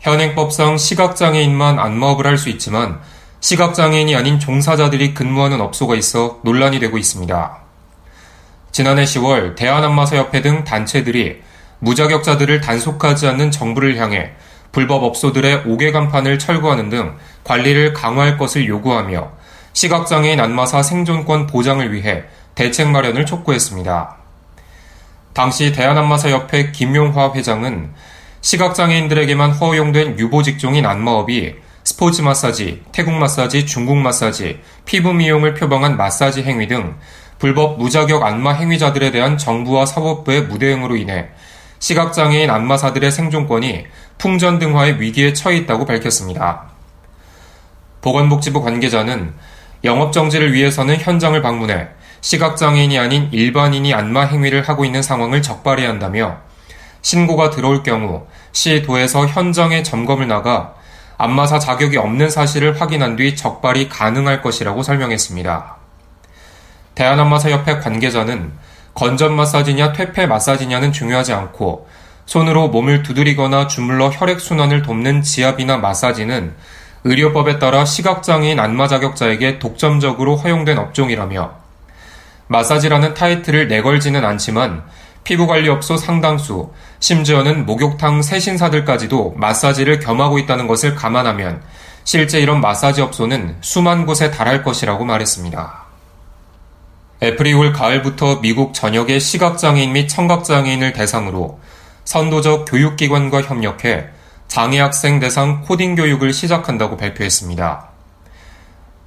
현행법상 시각장애인만 안마업을 할 수 있지만 시각장애인이 아닌 종사자들이 근무하는 업소가 있어 논란이 되고 있습니다. 지난해 10월 대한안마사협회 등 단체들이 무자격자들을 단속하지 않는 정부를 향해 불법 업소들의 5개 간판을 철거하는 등 관리를 강화할 것을 요구하며 시각장애인 안마사 생존권 보장을 위해 대책 마련을 촉구했습니다. 당시 대한안마사협회 김용화 회장은 시각장애인들에게만 허용된 유보 직종인 안마업이 스포츠 마사지, 태국 마사지, 중국 마사지, 피부 미용을 표방한 마사지 행위 등 불법 무자격 안마 행위자들에 대한 정부와 사법부의 무대응으로 인해 시각장애인 안마사들의 생존권이 풍전 등화의 위기에 처해 있다고 밝혔습니다. 보건복지부 관계자는 영업정지를 위해서는 현장을 방문해 시각장애인이 아닌 일반인이 안마 행위를 하고 있는 상황을 적발해야 한다며 신고가 들어올 경우 시 도에서 현장에 점검을 나가 안마사 자격이 없는 사실을 확인한 뒤 적발이 가능할 것이라고 설명했습니다. 대한안마사협회 관계자는 건전 마사지냐 퇴폐 마사지냐는 중요하지 않고 손으로 몸을 두드리거나 주물러 혈액순환을 돕는 지압이나 마사지는 의료법에 따라 시각장애인 안마 자격자에게 독점적으로 허용된 업종이라며 마사지라는 타이틀을 내걸지는 않지만 피부관리업소 상당수, 심지어는 목욕탕 세신사들까지도 마사지를 겸하고 있다는 것을 감안하면 실제 이런 마사지 업소는 수만 곳에 달할 것이라고 말했습니다. 애플이 올 가을부터 미국 전역의 시각장애인 및 청각장애인을 대상으로 선도적 교육기관과 협력해 장애학생 대상 코딩 교육을 시작한다고 발표했습니다.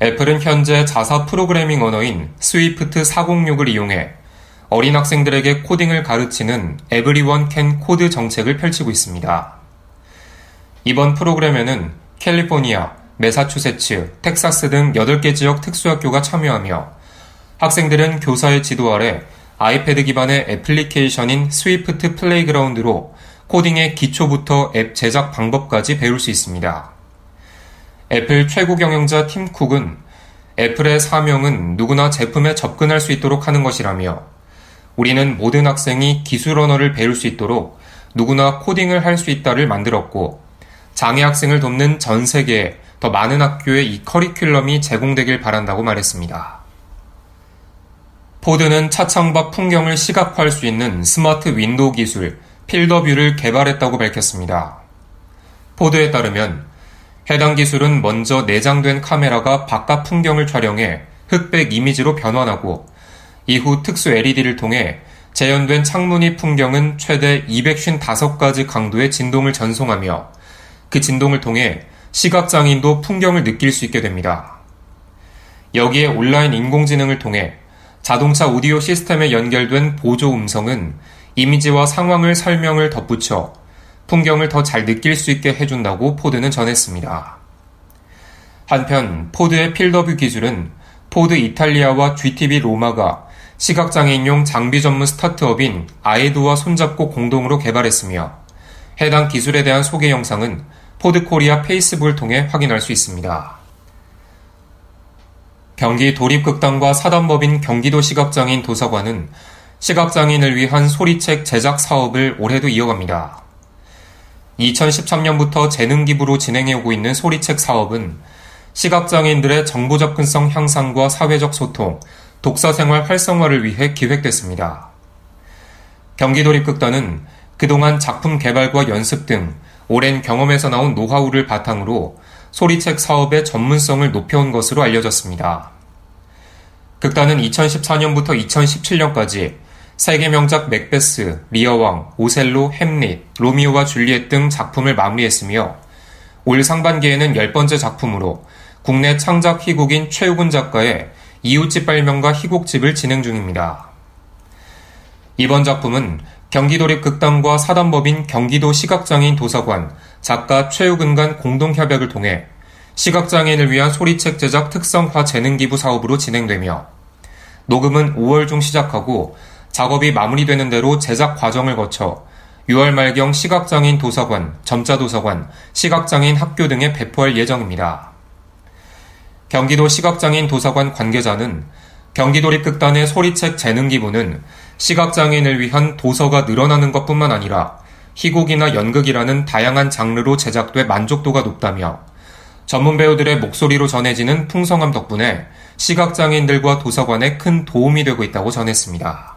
애플은 현재 자사 프로그래밍 언어인 Swift 406을 이용해 어린 학생들에게 코딩을 가르치는 Everyone Can Code 정책을 펼치고 있습니다. 이번 프로그램에는 캘리포니아, 메사추세츠, 텍사스 등 8개 지역 특수학교가 참여하며 학생들은 교사의 지도 아래 아이패드 기반의 애플리케이션인 Swift Playground로 코딩의 기초부터 앱 제작 방법까지 배울 수 있습니다. 애플 최고 경영자 팀 쿡은 애플의 사명은 누구나 제품에 접근할 수 있도록 하는 것이라며 우리는 모든 학생이 기술 언어를 배울 수 있도록 누구나 코딩을 할 수 있다를 만들었고 장애 학생을 돕는 전 세계에 더 많은 학교에 이 커리큘럼이 제공되길 바란다고 말했습니다. 포드는 차창 밖 풍경을 시각화할 수 있는 smart window 기술 Feel the View를 개발했다고 밝혔습니다. 포드에 따르면 해당 기술은 먼저 내장된 카메라가 바깥 풍경을 촬영해 흑백 이미지로 변환하고 이후 특수 LED를 통해 재현된 창문이 풍경은 최대 255가지 강도의 진동을 전송하며 그 진동을 통해 시각장애인도 풍경을 느낄 수 있게 됩니다. 여기에 온라인 인공지능을 통해 자동차 오디오 시스템에 연결된 보조 음성은 이미지와 상황을 설명을 덧붙여 풍경을 더 잘 느낄 수 있게 해준다고 포드는 전했습니다. 한편 포드의 Feel the View 기술은 포드 이탈리아와 GTB 로마가 시각장애인용 장비 전문 스타트업인 아에도와 손잡고 공동으로 개발했으며 해당 기술에 대한 소개 영상은 포드 코리아 페이스북을 통해 확인할 수 있습니다. 경기 도립극단과 사단법인 경기도 시각장애인 도서관은 시각장애인을 위한 소리책 제작 사업을 올해도 이어갑니다. 2013년부터 재능 기부로 진행해 오고 있는 소리책 사업은 시각장애인들의 정보 접근성 향상과 사회적 소통, 독서 생활 활성화를 위해 기획됐습니다. 경기도립극단은 그동안 작품 개발과 연습 등 오랜 경험에서 나온 노하우를 바탕으로 소리책 사업의 전문성을 높여온 것으로 알려졌습니다. 극단은 2014년부터 2017년까지 세계 명작 맥베스, 리어왕, 오셀로, 햄릿, 로미오와 줄리엣 등 작품을 마무리했으며 올 상반기에는 열 번째 작품으로 국내 창작 희곡인 최우근 작가의 이웃집 발명과 희곡집을 진행 중입니다. 이번 작품은 경기도립 극단과 사단법인 경기도 시각장애인 도서관 작가 최우근 간 공동협약을 통해 시각장애인을 위한 소리책 제작 특성화 재능 기부 사업으로 진행되며 녹음은 5월 중 시작하고 작업이 마무리되는 대로 제작 과정을 거쳐 6월 말경 시각장애인 도서관, 점자도서관, 시각장애인 학교 등에 배포할 예정입니다. 경기도 시각장애인 도서관 관계자는 경기도립 극단의 소리책 재능 기부는 시각장애인을 위한 도서가 늘어나는 것뿐만 아니라 희곡이나 연극이라는 다양한 장르로 제작돼 만족도가 높다며 전문 배우들의 목소리로 전해지는 풍성함 덕분에 시각장애인들과 도서관에 큰 도움이 되고 있다고 전했습니다.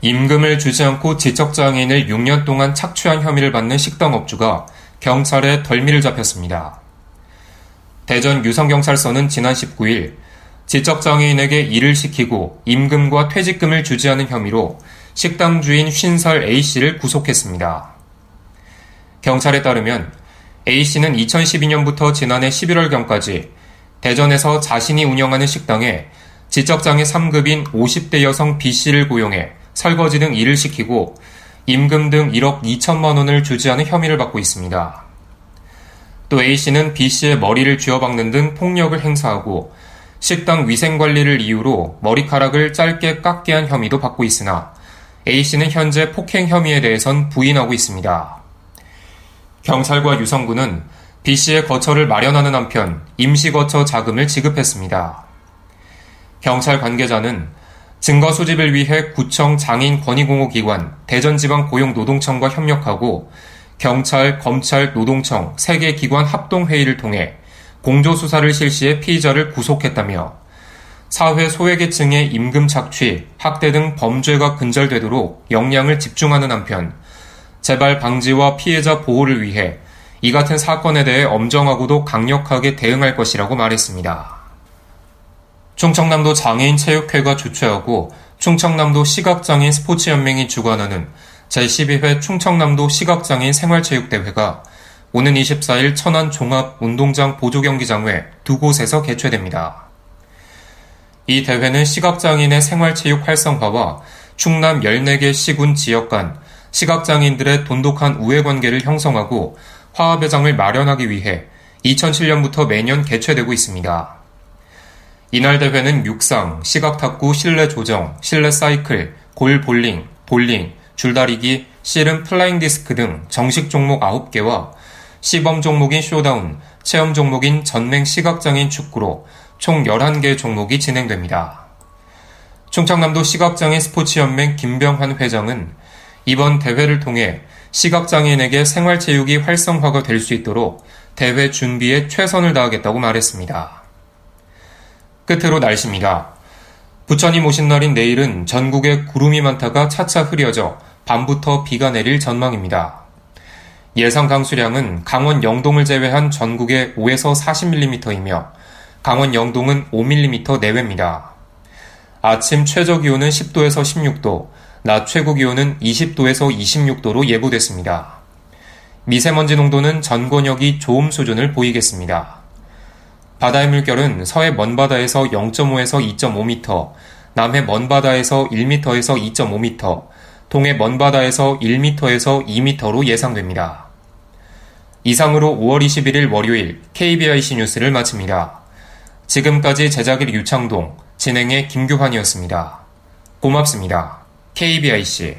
임금을 주지 않고 지적장애인을 6년 동안 착취한 혐의를 받는 식당업주가 경찰에 덜미를 잡혔습니다. 대전 유성경찰서는 지난 19일 지적장애인에게 일을 시키고 임금과 퇴직금을 주지 않은 혐의로 식당 주인 쉰살 A씨를 구속했습니다. 경찰에 따르면 A씨는 2012년부터 지난해 11월경까지 대전에서 자신이 운영하는 식당에 지적장애 3급인 50대 여성 B씨를 고용해 설거지 등 일을 시키고 임금 등 1억 2천만 원을 주지 않은 혐의를 받고 있습니다. 또 A씨는 B씨의 머리를 쥐어박는 등 폭력을 행사하고 식당 위생관리를 이유로 머리카락을 짧게 깎게 한 혐의도 받고 있으나 A씨는 현재 폭행 혐의에 대해선 부인하고 있습니다. 경찰과 유성군은 B씨의 거처를 마련하는 한편 임시거처 자금을 지급했습니다. 경찰 관계자는 증거 수집을 위해 구청 장인 권익공호기관 대전지방 고용노동청과 협력하고 경찰, 검찰, 노동청 3개 기관 합동회의를 통해 공조수사를 실시해 피의자를 구속했다며 사회 소외계층의 임금 착취, 학대 등 범죄가 근절되도록 역량을 집중하는 한편 재발 방지와 피해자 보호를 위해 이 같은 사건에 대해 엄정하고도 강력하게 대응할 것이라고 말했습니다. 충청남도 장애인 체육회가 주최하고 충청남도 시각장애인 스포츠연맹이 주관하는 제12회 충청남도 시각장애인 생활체육대회가 오는 24일 천안 종합운동장 보조경기장 외 두 곳에서 개최됩니다. 이 대회는 시각장애인의 생활체육 활성화와 충남 14개 시군 지역 간 시각장애인들의 돈독한 우애관계를 형성하고 화합의 장을 마련하기 위해 2007년부터 매년 개최되고 있습니다. 이날 대회는 육상, 시각탁구, 실내 조정, 실내 사이클, 골 볼링, 볼링, 줄다리기, 씨름 플라잉 디스크 등 정식 종목 9개와 시범 종목인 쇼다운, 체험 종목인 전맹 시각장애인 축구로 총 11개 종목이 진행됩니다. 충청남도 시각장애인 스포츠연맹 김병환 회장은 이번 대회를 통해 시각장애인에게 생활체육이 활성화가 될 수 있도록 대회 준비에 최선을 다하겠다고 말했습니다. 끝으로 날씨입니다. 부처님 오신 날인 내일은 전국에 구름이 많다가 차차 흐려져 밤부터 비가 내릴 전망입니다. 예상 강수량은 강원 영동을 제외한 전국에 5에서 40mm이며 강원 영동은 5mm 내외입니다. 아침 최저 기온은 10도에서 16도, 낮 최고 기온은 20도에서 26도로 예보됐습니다. 미세먼지 농도는 전 권역이 좋음 수준을 보이겠습니다. 바다의 물결은 서해 먼바다에서 0.5에서 2.5m, 남해 먼바다에서 1m에서 2.5m, 동해 먼바다에서 1m에서 2m로 예상됩니다. 이상으로 5월 21일 월요일 KBIC 뉴스를 마칩니다. 지금까지 제작일 유창동, 진행의 김규환이었습니다. 고맙습니다. KBIC